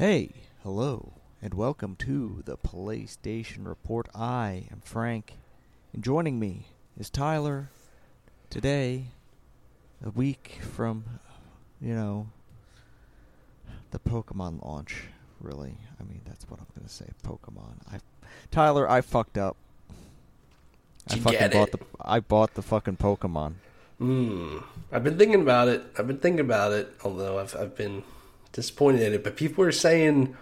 Hey, hello, and welcome to the PlayStation Report. I am Frank, and joining me is Tyler. Today, a week from, you know, the Pokemon launch. Really, I mean that's what I'm gonna say. Pokemon. I, Tyler, I fucked up. I you fucking bought the. I bought the fucking Pokemon. Hmm. I've been thinking about it. I've been thinking about it, although I've I've been disappointed in it. But people are saying,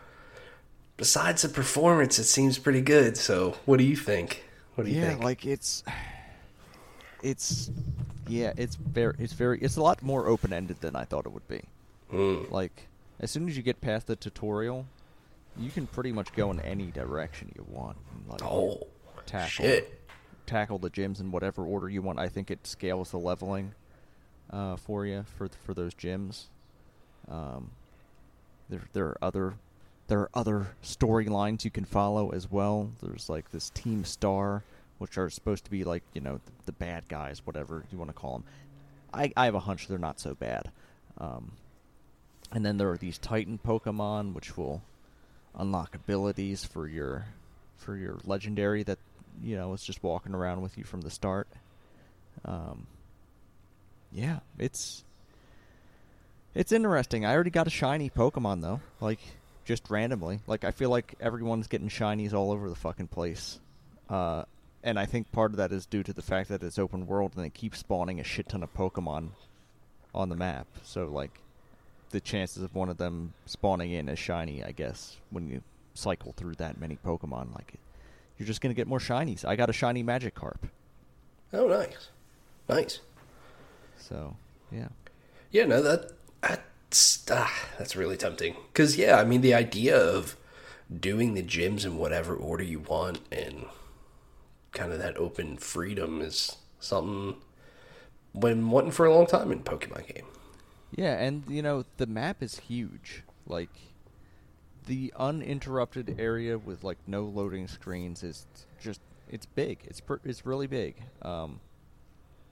besides the performance, it seems pretty good. So, what do you think? What do you yeah, think? like it's, it's, yeah, it's very, it's very, it's a lot more open ended than I thought it would be. Hmm. Like, as soon as you get past the tutorial, you can pretty much go in any direction you want. and, Like, Oh, tackle, shit. tackle the gyms in whatever order you want. I think it scales the leveling uh, for you for for those gyms. Um, there there are other there are other storylines you can follow as well. There's like this Team Star, which are supposed to be like you know the, the bad guys, whatever you want to call them. I I have a hunch they're not so bad. Um, and then there are these Titan Pokemon, which will unlock abilities for your for your legendary that you know is just walking around with you from the start. Um, yeah, it's it's interesting. I already got a shiny Pokemon though, like just randomly. Like I feel like everyone's getting shinies all over the fucking place. Uh, and I think part of that is due to the fact that it's open world and they keep spawning a shit ton of Pokemon on the map. So like the chances of one of them spawning in as shiny, I guess, when you cycle through that many Pokemon, like you're just gonna get more shinies. I got a shiny Magikarp, Oh, nice, nice. so yeah. Yeah, no, that that's ah, that's really tempting. Cause yeah, I mean the idea of doing the gyms in whatever order you want and kind of that open freedom is something been wanting for a long time in Pokemon game. Yeah, and you know the map is huge. Like the uninterrupted area with like no loading screens is just it's big. It's per- it's really big. Um,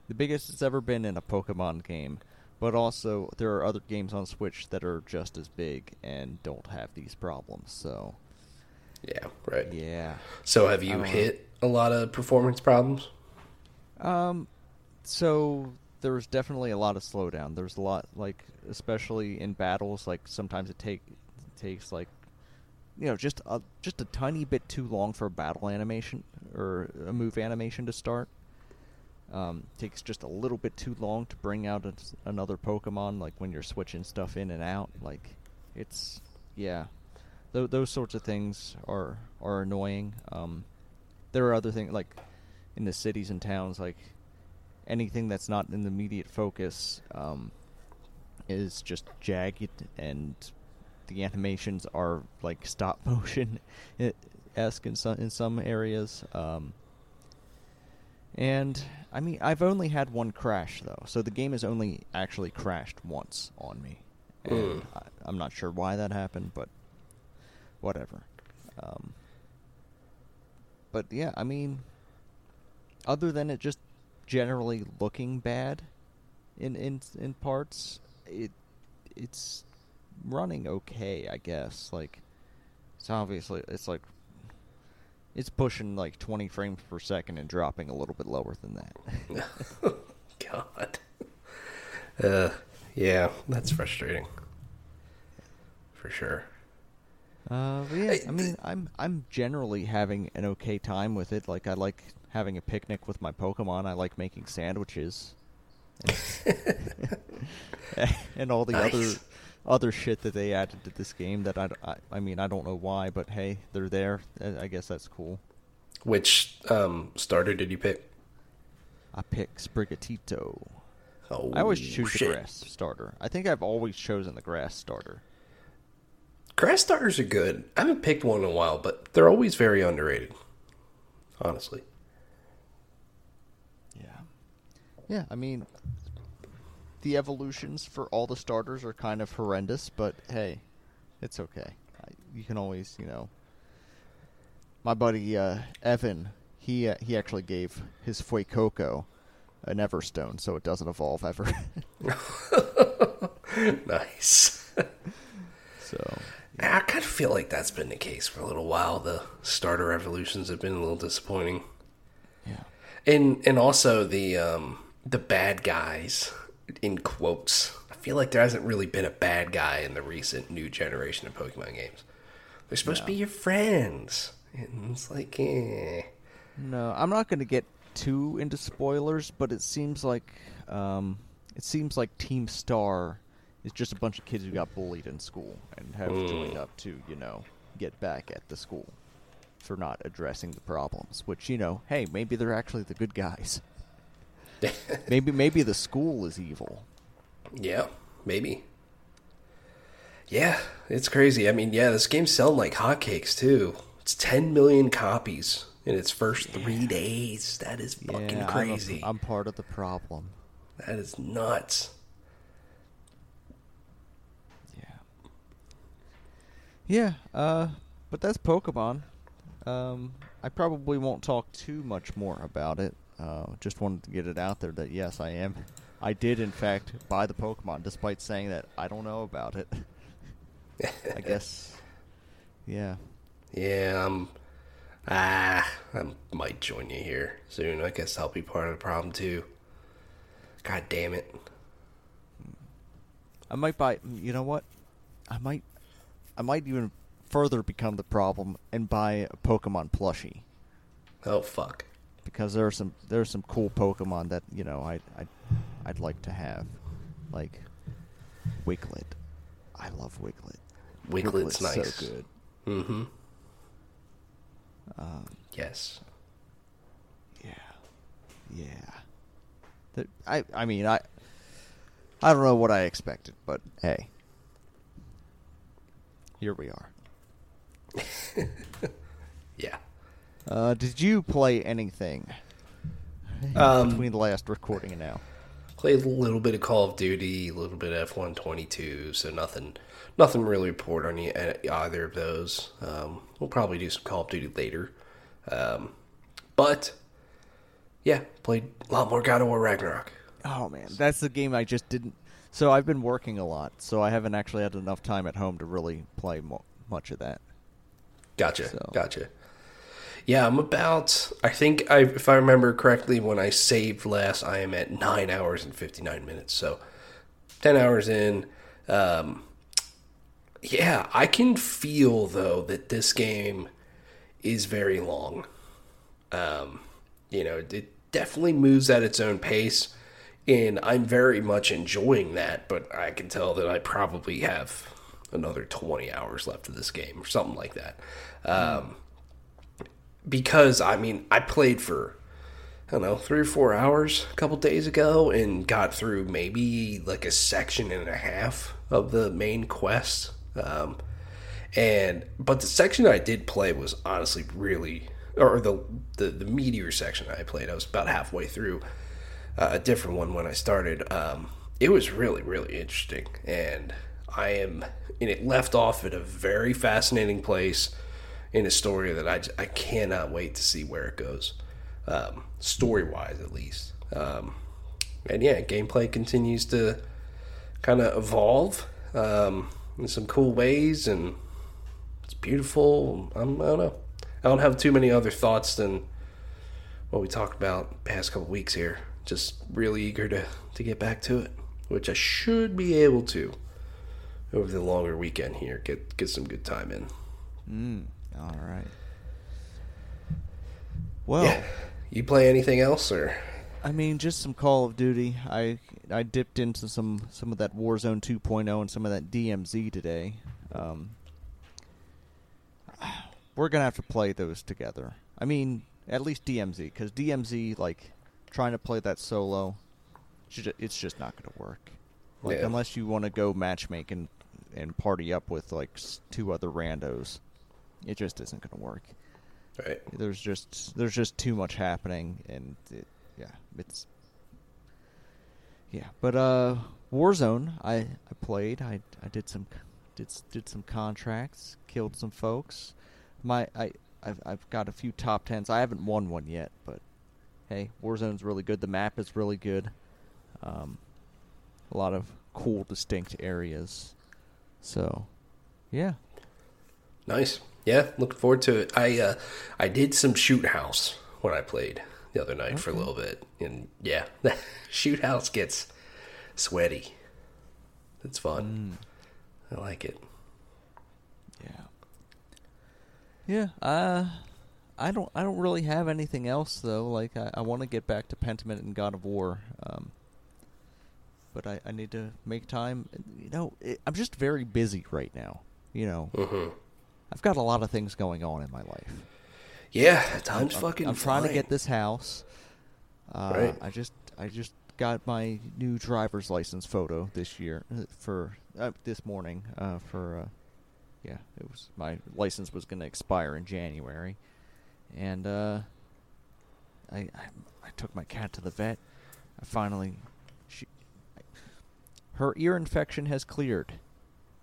the biggest it's ever been in a Pokemon game. But also there are other games on Switch that are just as big and don't have these problems. So Yeah, right. yeah. So have you know. hit a lot of performance problems? Um, so there's definitely a lot of slowdown. There's a lot, like especially in battles. Like sometimes it take it takes like you know just a just a tiny bit too long for a battle animation or a move animation to start. Um, takes just a little bit too long to bring out a, another Pokemon. Like when you're switching stuff in and out. Like it's yeah, Th- those sorts of things are are annoying. Um, there are other things like in the cities and towns, like anything that's not in the immediate focus um, is just jagged, and the animations are like stop motion esque in some in some areas. Um, and I mean, I've only had one crash though, so the game has only actually crashed once on me, and Mm. I, I'm not sure why that happened, but whatever. Um, but yeah, I mean, other than it just generally looking bad in in in parts, it it's running okay, I guess. Like it's obviously it's like it's pushing like 20 frames per second and dropping a little bit lower than that. God. Uh, yeah, that's frustrating. For sure. Uh, yeah, I mean, I'm I'm generally having an okay time with it. Like I like having a picnic with my Pokemon. I like making sandwiches, and, and all the Nice. other shit that they added to this game. That I, I I mean I don't know why, but hey, they're there. I guess that's cool. Which um, starter did you pick? I pick Sprigatito. Oh, I always choose shit. the grass starter. I think I've always chosen the grass starter. Grass starters are good. I haven't picked one in a while, but they're always very underrated. Honestly. Yeah. Yeah, I mean, the evolutions for all the starters are kind of horrendous, but hey, it's okay. I, you can always, you know. My buddy uh, Evan, he uh, he actually gave his Fuecoco an Everstone, so it doesn't evolve ever. nice. so I kind of feel like that's been the case for a little while. The starter evolutions have been a little disappointing. Yeah. And and also the um the bad guys in quotes. I feel like there hasn't really been a bad guy in the recent new generation of Pokemon games. They're supposed to be your friends. And it's like eh. No, I'm not going to get too into spoilers, but it seems like um, it seems like Team Star is just a bunch of kids who got bullied in school and have joined up to, you know, get back at the school for not addressing the problems. Which, you know, hey, maybe they're actually the good guys. maybe maybe the school is evil. Yeah, maybe. Yeah, it's crazy. I mean, yeah, this game's selling like hotcakes too. It's 10 million copies in its first three days. That is fucking yeah, I'm a- crazy. I'm part of the problem. that is nuts. Yeah. Yeah, uh, but that's Pokemon. Um, I probably won't talk too much more about it. Uh, just wanted to get it out there that yes, I am. I did in fact buy the Pokemon, despite saying that I don't know about it. I guess. Yeah. Yeah, I'm. Ah, I might join you here soon. I guess I'll be part of the problem too. God damn it. I might buy. You know what? I might. I might even further become the problem and buy a Pokemon plushie. Oh, fuck. Because there are some there are some cool Pokemon that you know I I I'd like to have, like Wiglett. I love Wiglett. Wiglett's nice. so good. Mm hmm. Um, Yes. yeah, yeah. The- I I mean I I don't know what I expected, but hey, here we are. Yeah. Uh, did you play anything Um, between the last recording and now? Played a little bit of Call of Duty, a little bit of F1 22, so nothing, nothing really report on e- either of those. Um, we'll probably do some Call of Duty later, um, but yeah, played a lot more God of War Ragnarok. Oh man, that's the game I just didn't. So I've been working a lot, so I haven't actually had enough time at home to really play mo- much of that. Gotcha, So- gotcha. Yeah, I'm about. I think I, if I remember correctly, when I saved last, I am at nine hours and fifty nine minutes. So, ten hours in. Um, yeah, I can feel though that this game is very long. Um, you know, it definitely moves at its own pace, and I'm very much enjoying that. But I can tell that I probably have another 20 hours left of this game or something like that. Um, because I mean, I played for I don't know three or four hours a couple days ago and got through maybe like a section and a half of the main quest. Um, and but the section I did play was honestly really, or the the, the meteor section I played, I was about halfway through uh, a different one when I started. Um, it was really really interesting, and I am and it left off at a very fascinating place in a story that I cannot wait to see where it goes, um, story wise at least. Um, and yeah, gameplay continues to kind of evolve um, in some cool ways, and it's beautiful. I'm, I don't know. I don't have too many other thoughts than what we talked about past couple weeks here. Just really eager to, to get back to it, which I should be able to over the longer weekend here. Get get some good time in. Mm, all right. Well, Yeah. You play anything else or? I mean, just some Call of Duty. I I dipped into some some of that Warzone 2.0 and some of that DMZ today. Um, we're gonna have to play those together. I mean, at least DMZ, because DMZ, like, trying to play that solo, it's just not gonna work. Like, Yeah. unless you want to go matchmaking and party up with like two other randos, it just isn't gonna work. Right. there's just there's just too much happening and it, yeah it's yeah but uh warzone i i played. I i did some did did some contracts killed some folks. My i i've, I've got a few top tens. I haven't won one yet but hey warzone's really good. The map is really good. Um a lot of cool distinct areas. So yeah. Nice. Yeah, looking forward to it. I uh, I did some shoot house when I played the other night for a little bit, and yeah, shoot house gets sweaty. It's fun. I like it. Yeah. Yeah. Uh, I don't. I don't really have anything else though. Like I, I want to get back to Pentiment and God of War. Um, but I, I need to make time. You know, it, I'm just very busy right now. You know, hmm I've got a lot of things going on in my life. Yeah, time's I'm, fucking. I'm trying to get this house. Uh, Right. I just I just got my new driver's license photo this year uh, for uh, this morning uh, for uh, yeah it was my license was going to expire in January, and uh, I, I I took my cat to the vet. I finally she her ear infection has cleared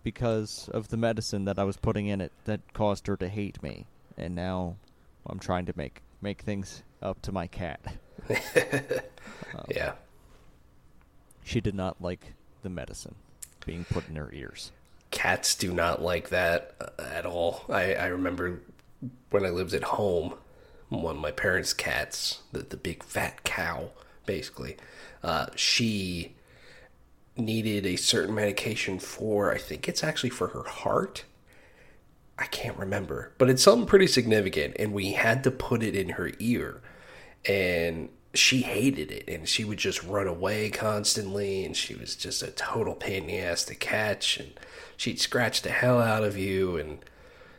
because of the medicine that I was putting in it that caused her to hate me, and now I'm trying to make make things up to my cat. Um, Yeah, She did not like the medicine being put in her ears. cats do not like that uh, at all. I, I remember when I lived at home, one of my parents' cats, the, the big fat cow, basically, uh, she needed a certain medication for, I think it's actually for her heart. I can't remember, but it's something pretty significant, and we had to put it in her ear, and she hated it, and she would just run away constantly, and she was just a total pain in the ass to catch, and she'd scratch the hell out of you, and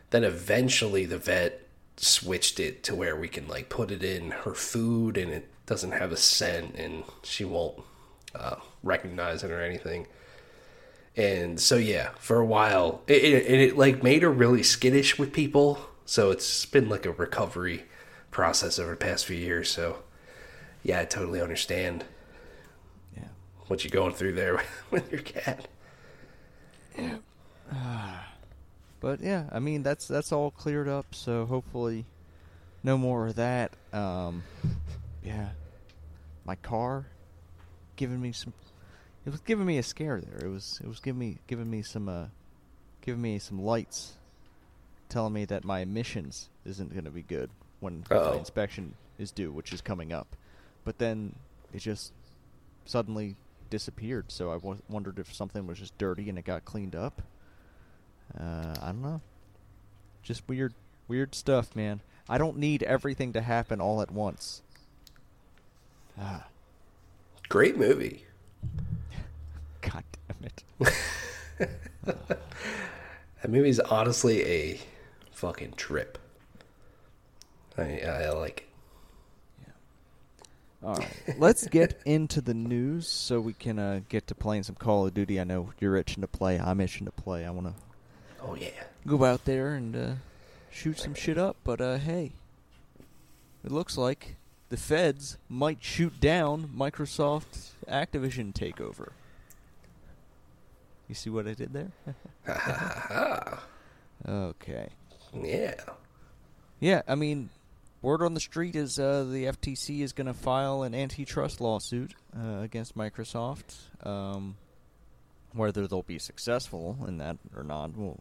then eventually the vet switched it to where we can like put it in her food, and it doesn't have a scent, and she won't uh, recognize it or anything. And so yeah, for a while, it, it, it, like made her really skittish with people. So it's been like a recovery process over the past few years. So yeah, I totally understand Yeah. what you're going through there with your cat. Yeah, But yeah, I mean that's that's all cleared up, so hopefully no more of that. Um yeah. My car giving me some it was giving me a scare there. It was it was giving me giving me some uh giving me some lights telling me that my emissions isn't going to be good when Uh-oh. my inspection is due, which is coming up. But then it just suddenly disappeared, so I wondered if something was just dirty and it got cleaned up. Uh, I don't know. Just weird, weird stuff, man. I don't need everything to happen all at once. Ah, Great movie. It. That movie's honestly a fucking trip. I I like it. All right, let's get into the news so we can uh, get to playing some Call of Duty. I know you're itching to play. I'm itching to play. I want to Oh yeah. go out there and uh, shoot some shit up. But uh, hey, it looks like the feds might shoot down Microsoft Activision takeover. You see what I did there? okay. Yeah. Yeah, I mean, word on the street is uh, the FTC is going to file an antitrust lawsuit uh, against Microsoft. Um, whether they'll be successful in that or not, well,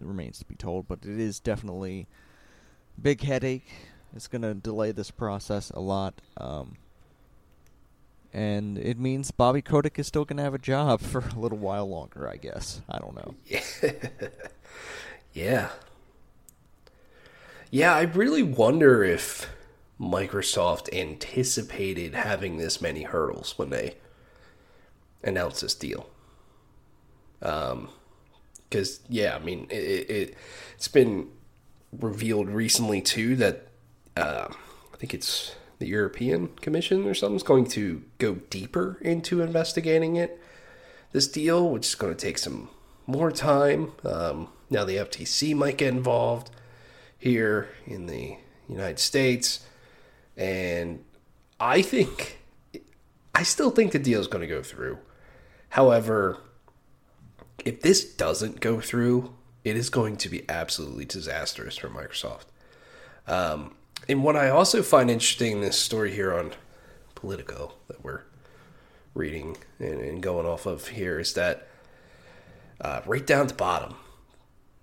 it remains to be told. But it is definitely a big headache. It's going to delay this process a lot. Um, and it means Bobby Kotick is still going to have a job for a little while longer, I guess. I don't know. Yeah. Yeah, I really wonder if Microsoft anticipated having this many hurdles when they announced this deal. Um, because yeah, I mean, it, it, it's been revealed recently too that uh, I think it's the European Commission or something's going to go deeper into investigating it this deal, which is going to take some more time. Um, now the FTC might get involved here in the United States, and I think I still think the deal is going to go through. However, if this doesn't go through, it is going to be absolutely disastrous for Microsoft. Um, and what I also find interesting in this story here on Politico that we're reading and, and going off of here is that uh, right down at the bottom,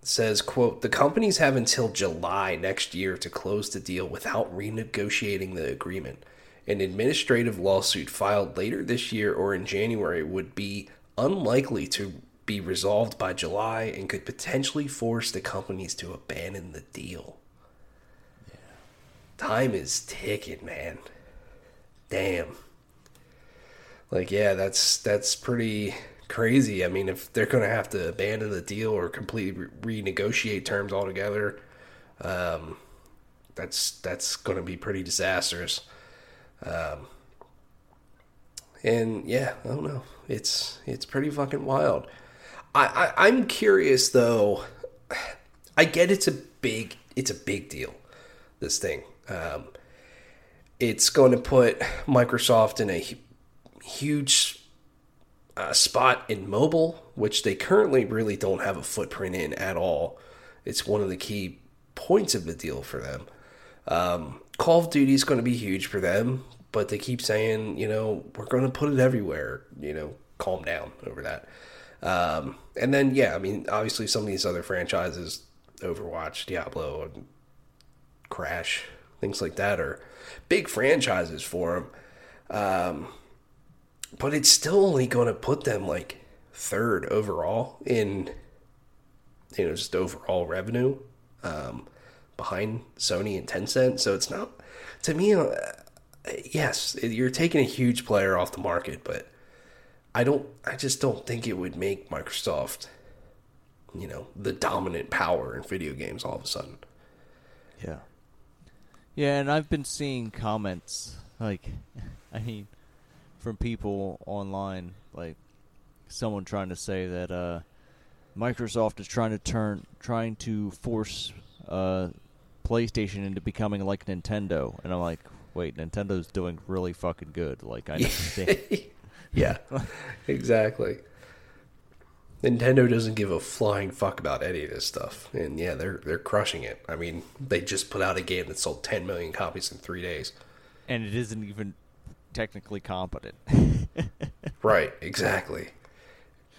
says, quote, the companies have until July next year to close the deal without renegotiating the agreement. An administrative lawsuit filed later this year or in January would be unlikely to be resolved by July and could potentially force the companies to abandon the deal. Time is ticking, man. Damn. Like yeah, that's that's pretty crazy. I mean, if they're going to have to abandon the deal or completely re- renegotiate terms altogether, um, that's that's going to be pretty disastrous. Um, and yeah, I don't know. It's it's pretty fucking wild. I, I I'm curious though. I get it's a big it's a big deal. This thing. Um, it's going to put Microsoft in a huge uh, spot in mobile, which they currently really don't have a footprint in at all. It's one of the key points of the deal for them. Um, Call of Duty is going to be huge for them, but they keep saying, you know, we're going to put it everywhere. You know, calm down over that. Um, and then, yeah, I mean, obviously, some of these other franchises, Overwatch, Diablo, and Crash, things like that, are big franchises for them. Um, but it's still only going to put them like third overall in you know just overall revenue um, behind Sony and Tencent. So it's not to me. Uh, yes, you're taking a huge player off the market, but I don't. I just don't think it would make Microsoft, you know, the dominant power in video games all of a sudden. Yeah. Yeah, and I've been seeing comments like, I mean, from people online, like someone trying to say that uh, Microsoft is trying to turn, trying to force uh, PlayStation into becoming like Nintendo, and I'm like, wait, Nintendo's doing really fucking good. Like I understand. yeah, exactly. Nintendo doesn't give a flying fuck about any of this stuff, and yeah, they're they're crushing it. I mean, they just put out a game that sold 10 million copies in three days, and it isn't even technically competent. right, exactly.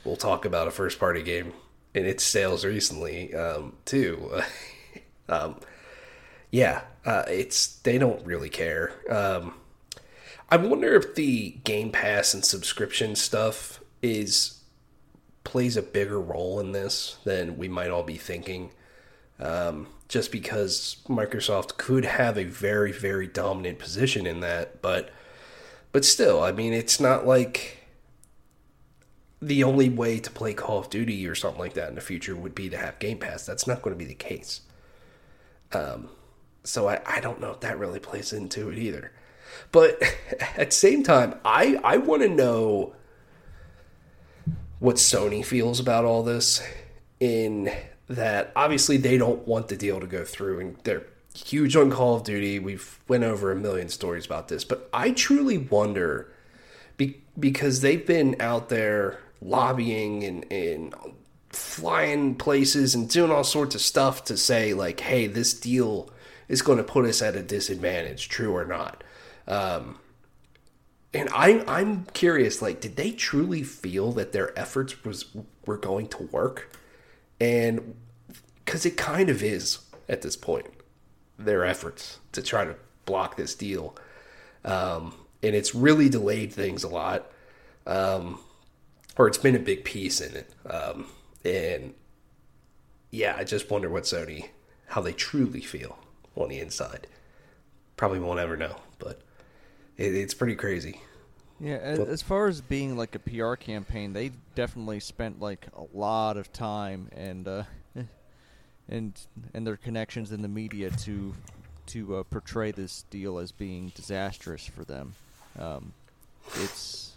We'll talk about a first party game and its sales recently um, too. um, yeah, uh, it's they don't really care. Um, I wonder if the Game Pass and subscription stuff is plays a bigger role in this than we might all be thinking. Um, just because Microsoft could have a very, very dominant position in that, but but still, I mean, it's not like the only way to play Call of Duty or something like that in the future would be to have Game Pass. That's not going to be the case. Um, so I, I don't know if that really plays into it either. But at the same time, I, I want to know what Sony feels about all this in that obviously they don't want the deal to go through and they're huge on Call of Duty. We've went over a million stories about this, but I truly wonder be, because they've been out there lobbying and, and flying places and doing all sorts of stuff to say like, hey, this deal is going to put us at a disadvantage, true or not. Um, and I, I'm curious, like, did they truly feel that their efforts was were going to work? And because it kind of is at this point their efforts to try to block this deal. Um, and it's really delayed things a lot. Um, or it's been a big piece in it. Um, and yeah, I just wonder what Sony, how they truly feel on the inside. Probably won't ever know, but it, it's pretty crazy. Yeah, as far as being like a PR campaign, they definitely spent like a lot of time and uh, and and their connections in the media to to uh, portray this deal as being disastrous for them. Um, it's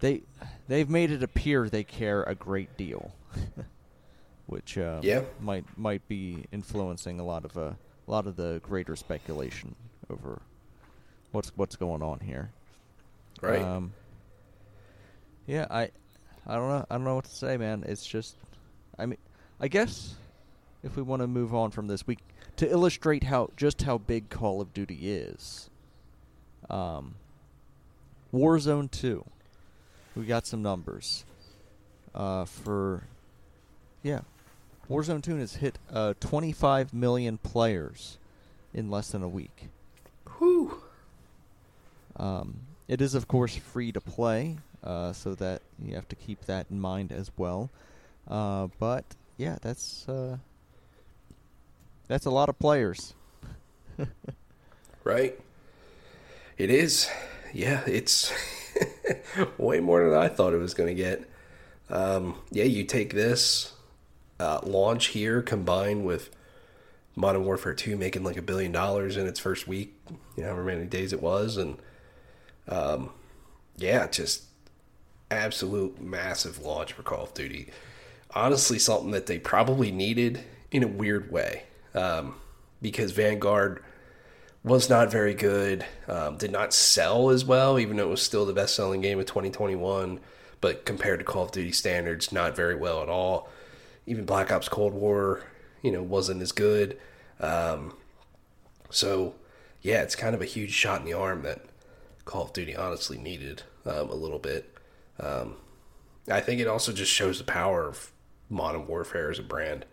they they've made it appear they care a great deal, which uh, yeah might might be influencing a lot of uh, a lot of the greater speculation over what's what's going on here. Right. Um, yeah, I I don't know I don't know what to say, man. It's just I mean I guess if we want to move on from this, we to illustrate how just how big Call of Duty is. Um, Warzone Two, we got some numbers. Uh, for yeah, Warzone 2 has hit uh, 25 million players in less than a week. Whew. Um, it is, of course, free to play, uh, so that you have to keep that in mind as well. Uh, but yeah, that's uh, that's a lot of players. Right? It is. Yeah, it's way more than I thought it was going to get. Um, yeah, you take this uh, launch here combined with Modern Warfare 2 making like a billion dollars in its first week, you know, however many days it was. And um, yeah, just absolute massive launch for Call of Duty. Honestly, something that they probably needed in a weird way um, because Vanguard was not very good, um, did not sell as well, even though it was still the best selling game of 2021. But compared to Call of Duty standards, not very well at all. Even Black Ops Cold War, you know, wasn't as good. Um, so, yeah, it's kind of a huge shot in the arm that Call of Duty honestly needed um, a little bit. Um, I think it also just shows the power of Modern Warfare as a brand.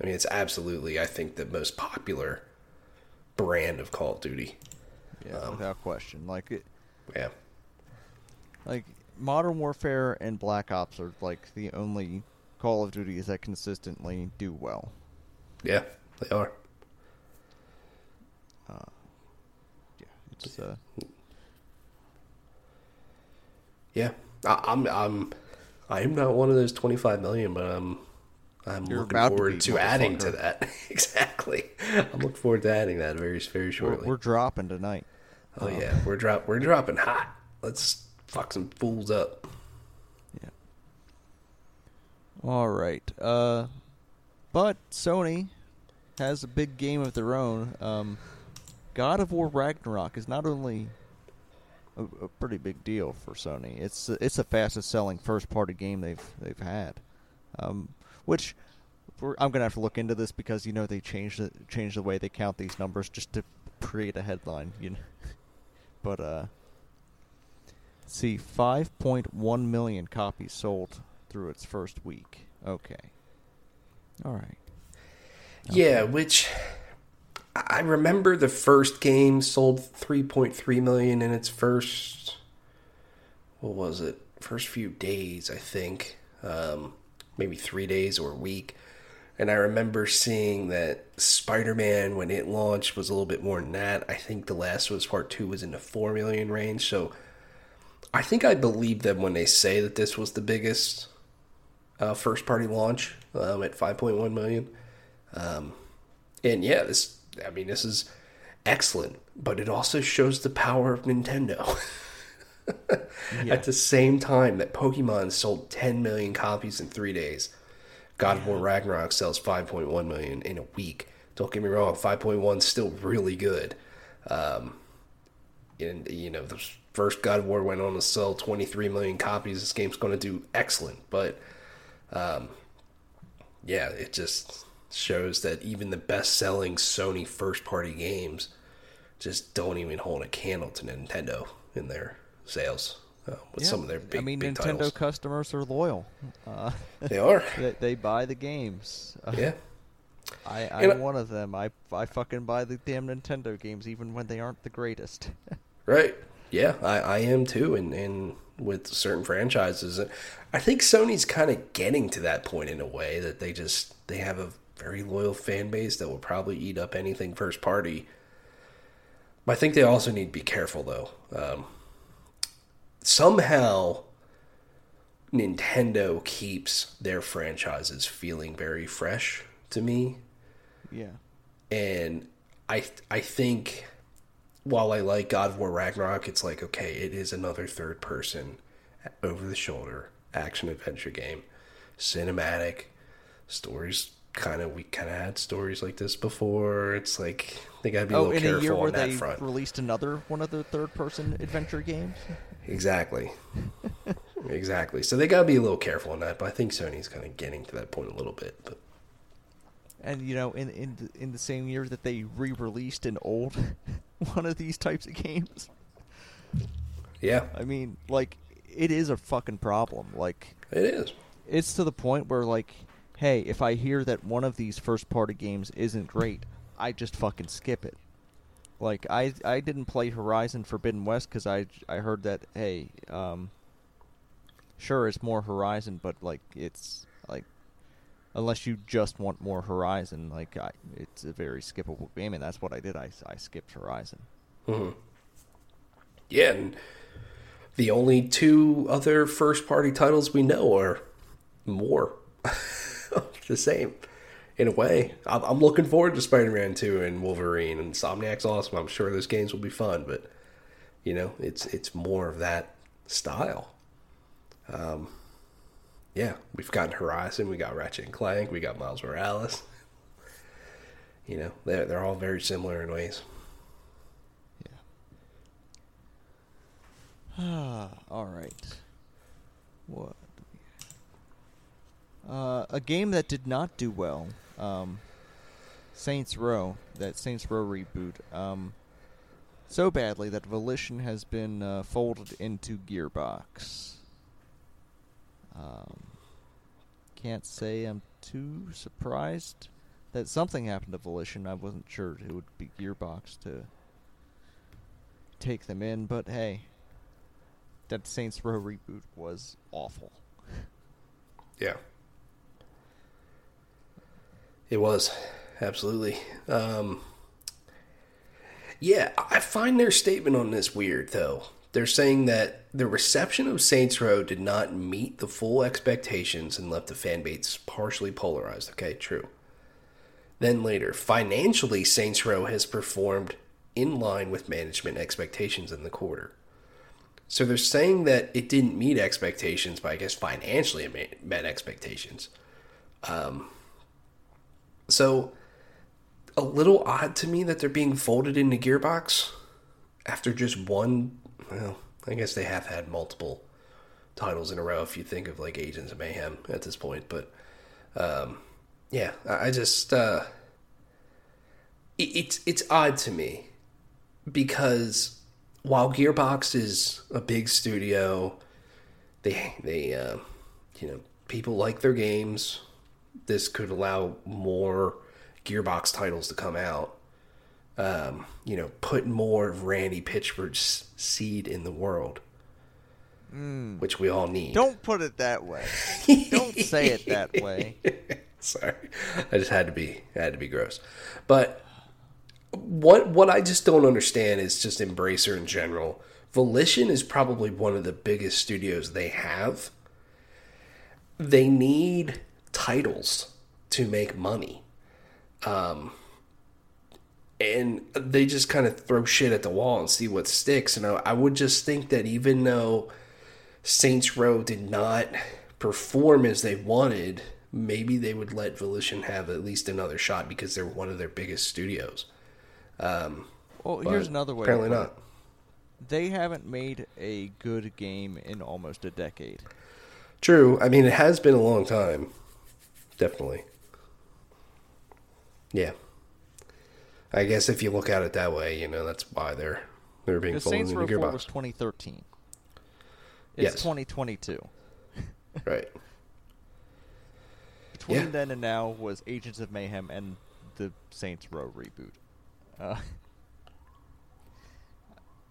I mean, it's absolutely, I think, the most popular brand of Call of Duty. Yeah, Um, without question. Like it, Yeah. like Modern Warfare and Black Ops are like the only Call of Duties that consistently do well. Yeah, they are. Yeah, it's uh, Yeah. I, I'm I'm I am not one of those 25 million, but I'm I'm You're looking about to forward to, adding to that. exactly. I'm looking forward to adding that very very we're, shortly. we're dropping tonight. oh yeah, we're drop we're dropping hot. Let's fuck some fools up. Yeah. All right. Uh, but Sony has a big game of their own. Um, God of War Ragnarok is not only a, a pretty big deal for Sony. It's it's the fastest selling first party game they've they've had. Um, which I'm gonna have to look into this because you know they changed the changed the way they count these numbers just to create a headline. You know, but uh. See, 5.1 million copies sold through its first week. Okay. All right. Yeah, which I remember the first game sold 3.3 million in its first what was it? First few days, I think. Um, maybe 3 days or a week. And I remember seeing that Spider-Man when it launched was a little bit more than that. I think The Last Us Part 2 was in the 4 million range. So I think I believe them when they say that this was the biggest uh, first party launch um, at 5.1 million. Um, and yeah, this, I mean, this is excellent, but it also shows the power of Nintendo. At the same time that Pokemon sold 10 million copies in three days, God of War Ragnarok sells 5.1 million in a week. Don't get me wrong, 5.1 is still really good. Um, and, you know, the first God of War went on to sell 23 million copies. This game's going to do excellent, but um, yeah, it just shows that even the best selling Sony first party games just don't even hold a candle to Nintendo in their sales uh, with Yeah, some of their big, I mean, big Nintendo titles. customers are loyal. Uh, They are. they, they buy the games. Uh, Yeah. I, And I- I'm one of them. I, I fucking buy the damn Nintendo games even when they aren't the greatest. Right. Yeah, I, I am too. And, and with certain franchises, I think Sony's kind of getting to that point in a way that they just they have a very loyal fan base that will probably eat up anything first party. But I think they also need to be careful though. Um, somehow, Nintendo keeps their franchises feeling very fresh to me yeah. and I I think while I like God of War Ragnarok, it's like okay, it is another third person, over the shoulder action adventure game, cinematic stories. Kind of we kind of had stories like this before. It's like they gotta be a Oh, little in a careful year on where that they front. released another one of the third-person adventure games. Exactly. exactly. So they gotta be a little careful on that. But I think Sony's kind of getting to that point a little bit. But And you know, in in the, in the same year that they re-released an old one of these types of games. yeah, I mean, like it is a fucking problem. Like it is. it's to the point where like hey, if I hear that one of these first party games isn't great, I just fucking skip it. Like I I didn't play Horizon Forbidden West because I I heard that hey um. Sure, it's more Horizon, but like it's like unless you just want more Horizon, like I, it's a very skippable game, and that's what I did. I I skipped Horizon. hmm Yeah, and the only two other first party titles we know are more the same in a way. I'm, looking forward to Spider Man 2 and Wolverine and Insomniac's awesome. I'm sure those games will be fun, but you know, it's it's more of that style. Um, yeah, we've gotten Horizon, we got Ratchet and Clank, we got Miles Morales. You know, they're they're all very similar in ways. Yeah. Ah, all right. What? Uh, a game that did not do well. Um, Saints Row. That Saints Row reboot. Um, so badly that Volition has been uh, folded into Gearbox. Um, can't say I'm too surprised that something happened to Volition. I wasn't sure it would be Gearbox to take them in, but hey, that Saints Row reboot was awful. Yeah. It was. Absolutely. Um, yeah, I find their statement on this weird, though. They're saying that the reception of Saints Row did not meet the full expectations and left the fan base partially polarized. Okay, true. Then later, financially, Saints Row has performed in line with management expectations in the quarter. So they're saying that it didn't meet expectations, but I guess financially it met expectations. Um, so a little odd to me that they're being folded into Gearbox after just one. Well, I guess they have had multiple titles in a row if you think of like Agents of Mayhem at this point, but um, yeah, I just uh, it, it's it's odd to me because while Gearbox is a big studio, they they uh, you know people like their games. This could allow more Gearbox titles to come out. Um, you know, put more of Randy Pitchford's seed in the world, which we all need. Don't put it that way. Don't say it that way. Sorry, I just had to be had to be gross. But what what I just don't understand is just Embracer in general. Volition is probably one of the biggest studios they have. They need titles to make money. Um and they just kind of throw shit at the wall and see what sticks. And I, I would just think that even though Saints Row did not perform as they wanted, maybe they would let Volition have at least another shot because they're one of their biggest studios. Um, Well, here's another way. Apparently not. They haven't made a good game in almost a decade. True. I mean, it has been a long time. Definitely. Yeah. I guess if you look at it that way, you know, that's why they're they're being The folded Saints into Row 4 Gearbox. was 2013. It's Yes. 2022. Right. Between Yeah. then and now was Agents of Mayhem and the Saints Row reboot. Uh,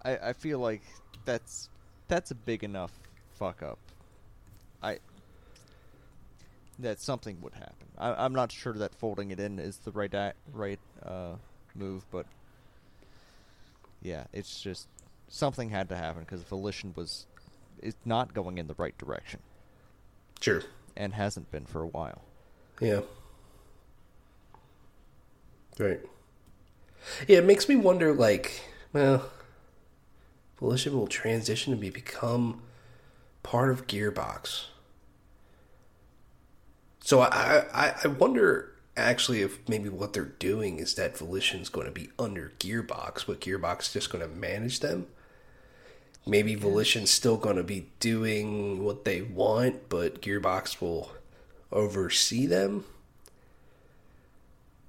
I I feel like that's that's a big enough fuck up. I that something would happen. I, I'm not sure that folding it in is the right right uh, move, but yeah, it's just something had to happen because Volition was is not going in the right direction Sure. and hasn't been for a while. Yeah. Right. Yeah, it makes me wonder like, well, Volition will transition and be become part of Gearbox. So I, I I wonder actually if maybe what they're doing is that Volition's going to be under Gearbox, but Gearbox is just going to manage them. Maybe Volition's still going to be doing what they want, but Gearbox will oversee them.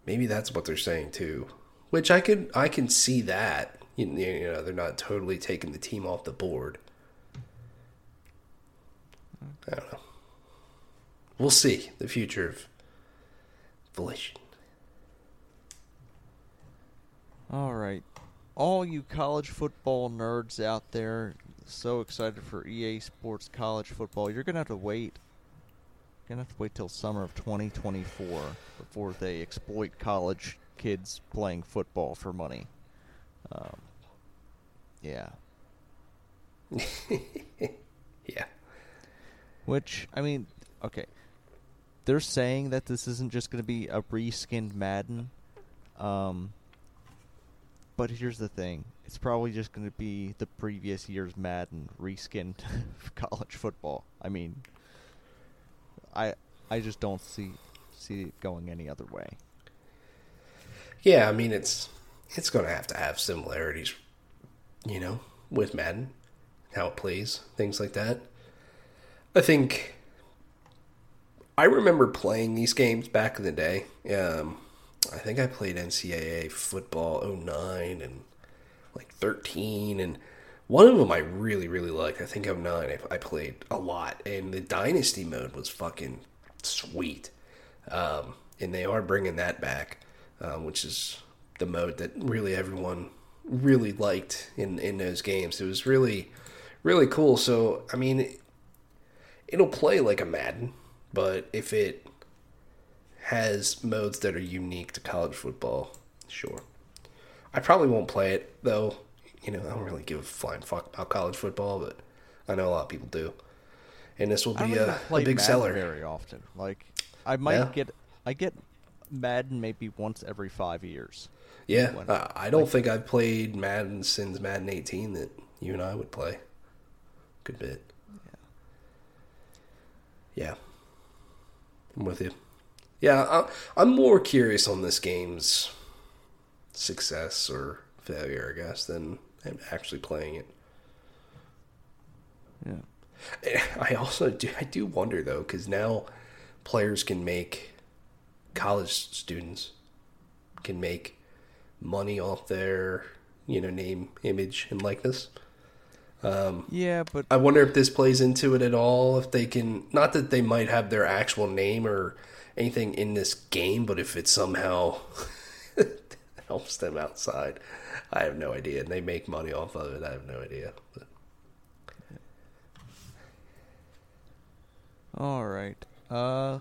Maybe that's what they're saying too, which I can I can see that. You you know, they're not totally taking the team off the board. I don't know. We'll see the future of Volition. All right. All you college football nerds out there, so excited for EA Sports College Football. You're going to have to wait. You're going to have to wait till summer of 2024 before they exploit college kids playing football for money. Um, yeah. Yeah. Which, I mean, okay. They're saying that this isn't just going to be a reskinned Madden. Um, but here's the thing it's probably just going to be the previous year's Madden reskinned college football. I mean, I I just don't see see it going any other way. Yeah, I mean it's it's going to have to have similarities, you know, with Madden, how it plays, things like that. I think I remember playing these games back in the day. Um, I think I played NCAA football 09 and like 13 and one of them I really really liked. I think 09 I, I played a lot and the dynasty mode was fucking sweet. Um, and they are bringing that back, um, which is the mode that really everyone really liked in in those games. It was really really cool. So, I mean, it'll play like a Madden, but if it has modes that are unique to college football, sure. I probably won't play it though. You know, I don't really give a flying fuck about college football, but I know a lot of people do. And this will be a, a big Madden seller. very often. Like, I might Yeah. get I get Madden maybe once every five years. Yeah, when- uh, I don't think I've played Madden since Madden 18 that you and I would play. Good bit. Yeah. Yeah. I'm with you. Yeah, I, I'm more curious on this game's success or failure, I guess, than than actually playing it. Yeah. Eh, I also do. I do wonder though, because now players can make college students can make money off their you know name, image, and likeness. Yeah, but I wonder if this plays into it at all. If they can, not that they might have their actual name or anything in this game, but if it somehow helps them outside, I have no idea. And they make money off of it. I have no idea. But All right. Uh,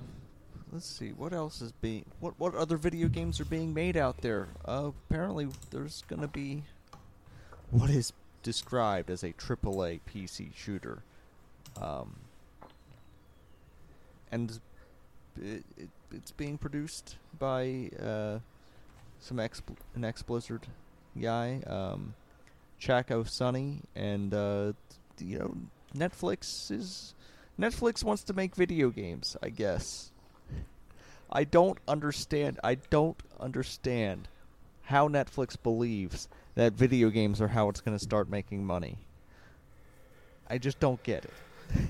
let's see. What else is being? What what other video games are being made out there? Uh, apparently there's gonna be what is described as a AAA PC shooter, um, and it, it, it's being produced by uh, some ex an ex Blizzard guy, um, Chacko Sonny, and uh, you know Netflix is Netflix wants to make video games, I guess. I don't understand. I don't understand how Netflix believes that video games are how it's going to start making money. I just don't get it.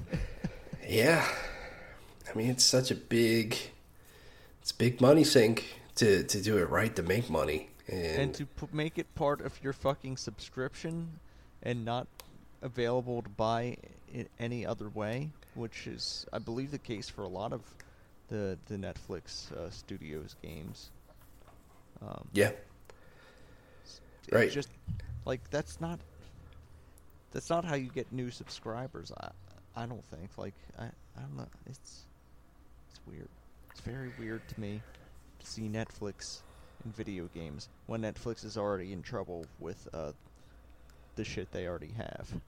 yeah, I mean it's such a big, it's a big money sink to to do it right to make money. And, And to p- make it part of your fucking subscription and not available to buy in any other way, which is, I believe, the case for a lot of the the Netflix uh, studios games. Um, yeah, It's Right. just like that's not that's not how you get new subscribers. I I don't think. Like I I don't know. It's it's weird. It's very weird to me to see Netflix in video games when Netflix is already in trouble with uh the shit they already have.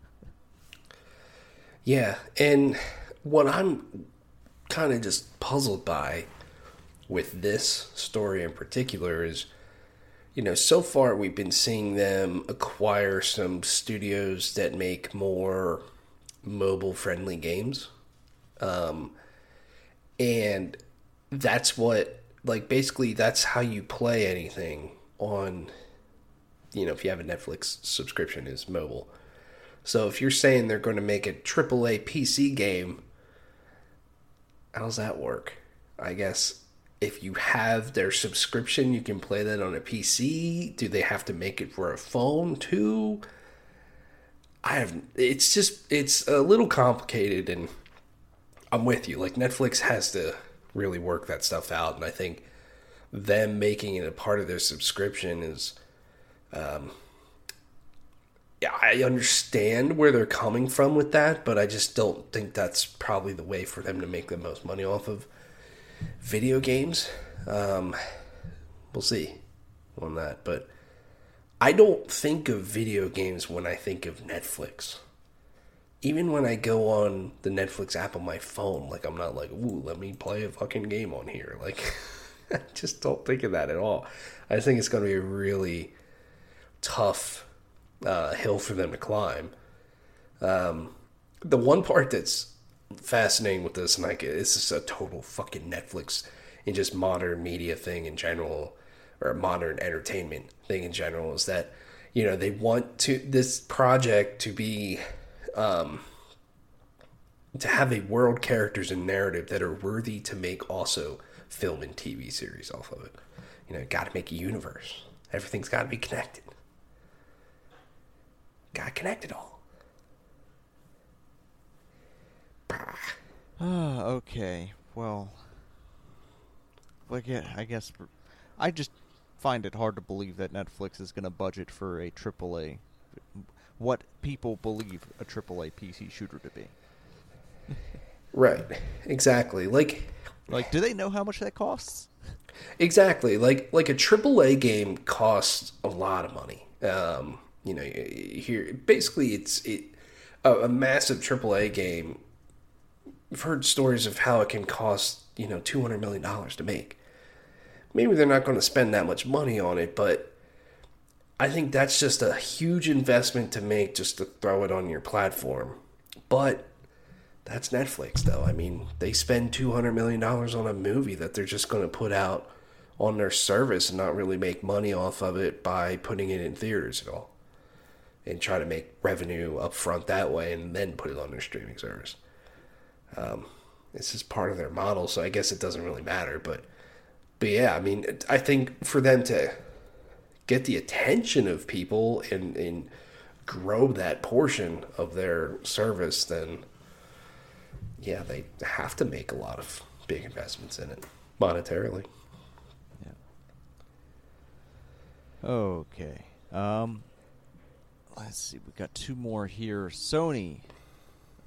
Yeah, and what I'm kind of just puzzled by with this story in particular is, you know, so far we've been seeing them acquire some studios that make more mobile friendly games. Um, and that's what, like, basically, that's how you play anything on, you know, if you have a Netflix subscription, is mobile. So if you're saying they're going to make a AAA PC game, how's that work? I guess if you have their subscription, you can play that on a PC. Do they have to make it for a phone too? I have. It's just it's a little complicated, and I'm with you. Like Netflix has to really work that stuff out, and I think them making it a part of their subscription is um yeah, I understand where they're coming from with that, but I just don't think that's probably the way for them to make the most money off of video games. Um, we'll see on that, but I don't think of video games when I think of Netflix. Even when I go on the Netflix app on my phone, like I'm not like, ooh, let me play a fucking game on here. Like, I just don't think of that at all. I think it's going to be a really tough uh, hill for them to climb. Um, the one part that's fascinating with this, and like this is a total fucking Netflix and just modern media thing in general, or modern entertainment thing in general, is that you know they want to this project to be um, to have a world characters and narrative that are worthy to make also film and TV series off of it. You know, got to make a universe. Everything's got to be connected. Got to connect it all. Ah, okay. Well, like yeah, I guess I just find it hard to believe that Netflix is going to budget for a AAA, what people believe a AAA PC shooter to be. Right. Exactly. Like Like, do they know how much that costs? exactly. Like like a AAA game costs a lot of money. Um, you know, here basically it's it a, a massive AAA game. You've heard stories of how it can cost you know two hundred million dollars to make. Maybe they're not going to spend that much money on it, but I think that's just a huge investment to make just to throw it on your platform. But that's Netflix, though. I mean, they spend $200 million on a movie that they're just going to put out on their service and not really make money off of it by putting it in theaters at all. And try to make revenue up front that way and then put it on their streaming service. Um, this is part of their model, so I guess it doesn't really matter. But, but yeah, I mean, I think for them to get the attention of people and, and grow that portion of their service, then yeah, they have to make a lot of big investments in it monetarily. Yeah. Okay. Um, let's see. We've got two more here. Sony,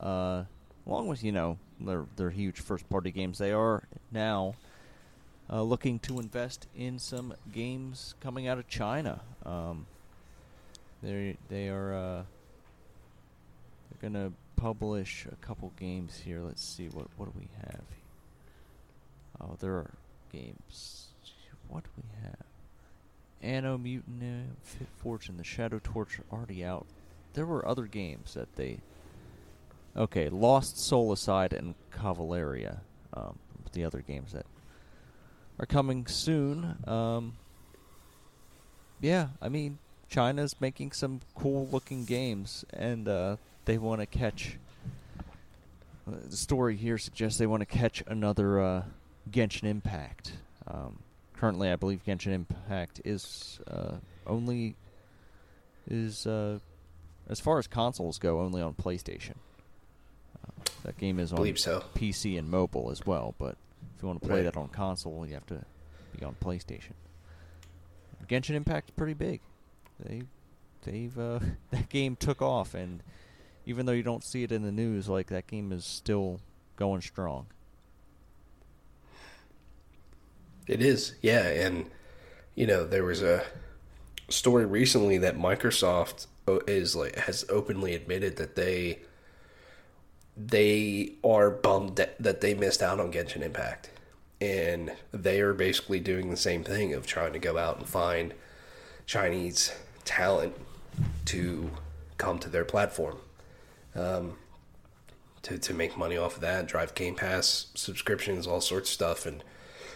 uh, along with you know their their huge first party games, they are now uh, looking to invest in some games coming out of China. Um, they they are uh, they're gonna publish a couple games here. Let's see what what do we have. Oh, there are games. What do we have? Anno Mutationem, uh, Fit Fortune, The Shadow Torch already out. There were other games that they. Okay, Lost Soul aside and Convallaria. Um, the other games that are coming soon. Um, yeah, I mean, China's making some cool looking games, and uh, they want to catch. Uh, the story here suggests they want to catch another uh, Genshin Impact. Um, currently, I believe Genshin Impact is uh, only is uh, as far as consoles go, only on PlayStation. Uh, that game is on so. PC and mobile as well, but if you want to play Right. that on console, you have to be on PlayStation. Genshin Impact's pretty big. They they've uh, that game took off and even though you don't see it in the news, like that game is still going strong. It is, yeah, and you know there was a story recently that Microsoft is like has openly admitted that they they are bummed that, they missed out on Genshin Impact, and they are basically doing the same thing of trying to go out and find Chinese talent to come to their platform. Um, to, to make money off of that, drive Game Pass subscriptions, all sorts of stuff, and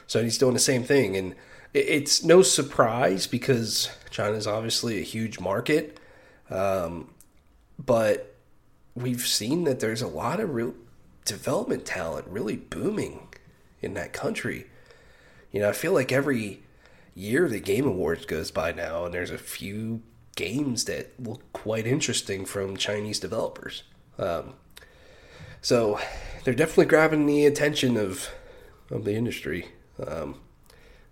Sony's doing the same thing, and it's no surprise because China is obviously a huge market, um, but we've seen that there's a lot of real development talent really booming in that country. You know, I feel like every year the Game Awards goes by now, and there's a few games that look quite interesting from Chinese developers. Um, so they're definitely grabbing the attention of of the industry. Um,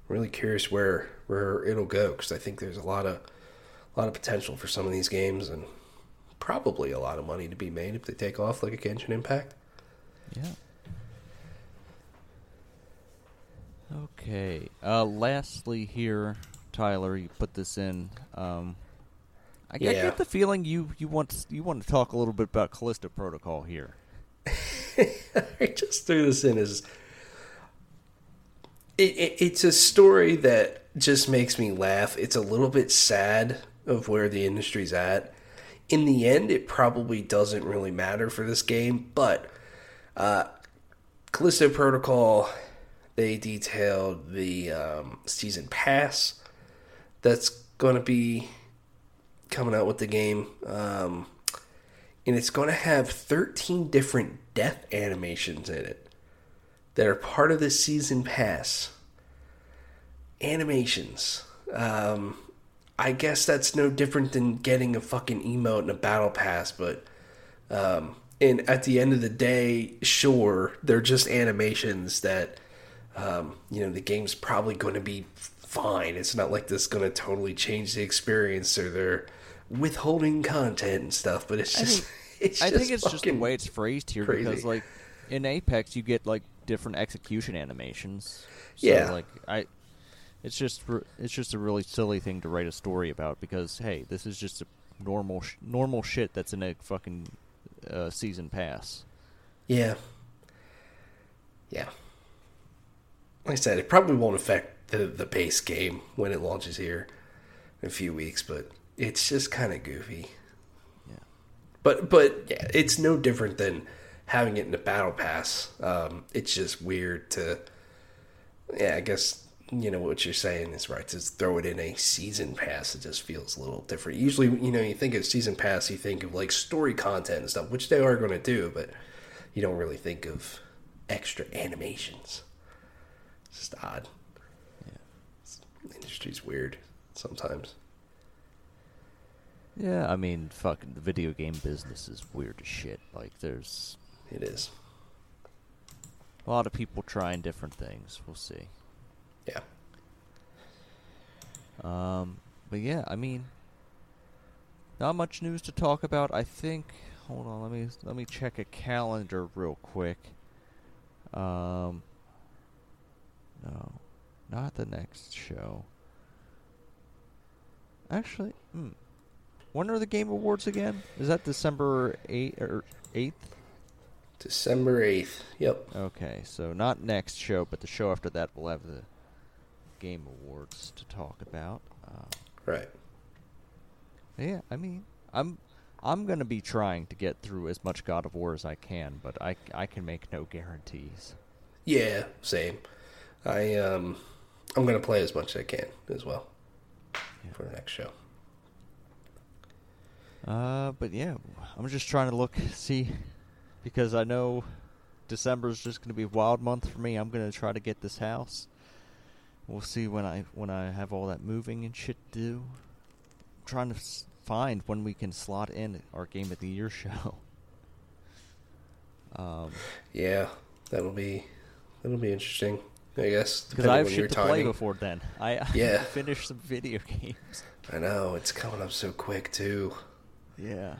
really curious where where it'll go because I think there's a lot of a lot of potential for some of these games and probably a lot of money to be made if they take off like a Genshin Impact. Yeah. Okay. Uh, lastly, here, Tyler, you put this in. Um, I, I Yeah. get the feeling you you want you want to talk a little bit about Callisto Protocol here. I just threw this in as it, it, it's a story that just makes me laugh. It's a little bit sad of where the industry's at. In the end, it probably doesn't really matter for this game, but uh, Callisto Protocol, they detailed the um, season pass that's going to be coming out with the game. Um, and it's going to have 13 different death animations in it that are part of the season pass. Animations. Um, I guess that's no different than getting a fucking emote and a battle pass, but um, and at the end of the day, sure, they're just animations that um, you know the game's probably going to be fine. It's not like this going to totally change the experience or they're withholding content and stuff. But it's I just, think- it's I just think it's just the way it's phrased here crazy. because, like, in Apex you get like different execution animations. So, Yeah. Like I, it's just it's just a really silly thing to write a story about because hey, this is just a normal sh- normal shit that's in a fucking uh, season pass. Yeah. Yeah. Like I said, it probably won't affect the, the base game when it launches here in a few weeks, but it's just kind of goofy. Yeah. But but yeah, it's no different than having it in the battle pass. Um, it's just weird to yeah, I guess you know what you're saying is right. To throw it in a season pass, it just feels a little different. Usually, you know, you think of season pass, you think of like story content and stuff, which they are going to do, but you don't really think of extra animations. It's just odd. Yeah. The industry's weird sometimes. Yeah, I mean, fucking the video game business is weird as shit. Like, there's It is. a lot of people trying different things. We'll see. Yeah. Um, but yeah, I mean, not much news to talk about. I think. Hold on, let me let me check a calendar real quick. Um, no, not the next show. Actually, hmm. When are the Game Awards again? Is that December eight or eighth? December 8th. Yep. Okay, so not next show, but the show after that we'll have the Game Awards to talk about. Uh, Right. yeah, I mean, I'm I'm gonna be trying to get through as much God of War as I can, but I I can make no guarantees. Yeah, same. I um I'm gonna play as much as I can as well for the next show. Uh, but yeah, I'm just trying to look see because I know December is just gonna be a wild month for me. I'm gonna try to get this house. We'll see when I when I have all that moving and shit to do. I'm trying to s- find when we can slot in our game of the year show. Um, Yeah, that'll be that'll be interesting. I guess because I have shit to play before then. I, I Yeah. finished some video games. I know it's coming up so quick too. Yeah.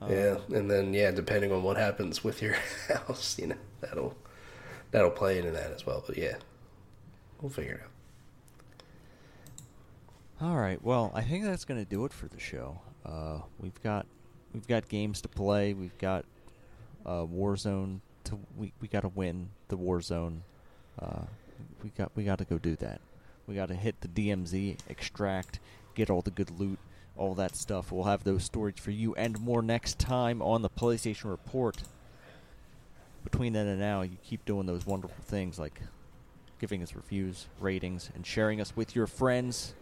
Um, yeah, and then yeah, depending on what happens with your house, you know, that'll that'll play into that as well. But yeah, we'll figure it out. All right. Well, I think that's going to do it for the show. Uh, we've got we've got games to play. We've got uh, Warzone to we we got to win the Warzone. Uh, we got we got to go do that. We got to hit the DMZ, extract, get all the good loot, all that stuff. We'll have those stories for you and more next time on the PlayStation Report. Between then and now, you keep doing those wonderful things like giving us reviews, ratings, and sharing us with your friends.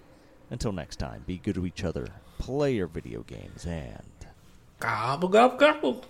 Until next time, be good to each other, play your video games, and Gobble gobble gobble.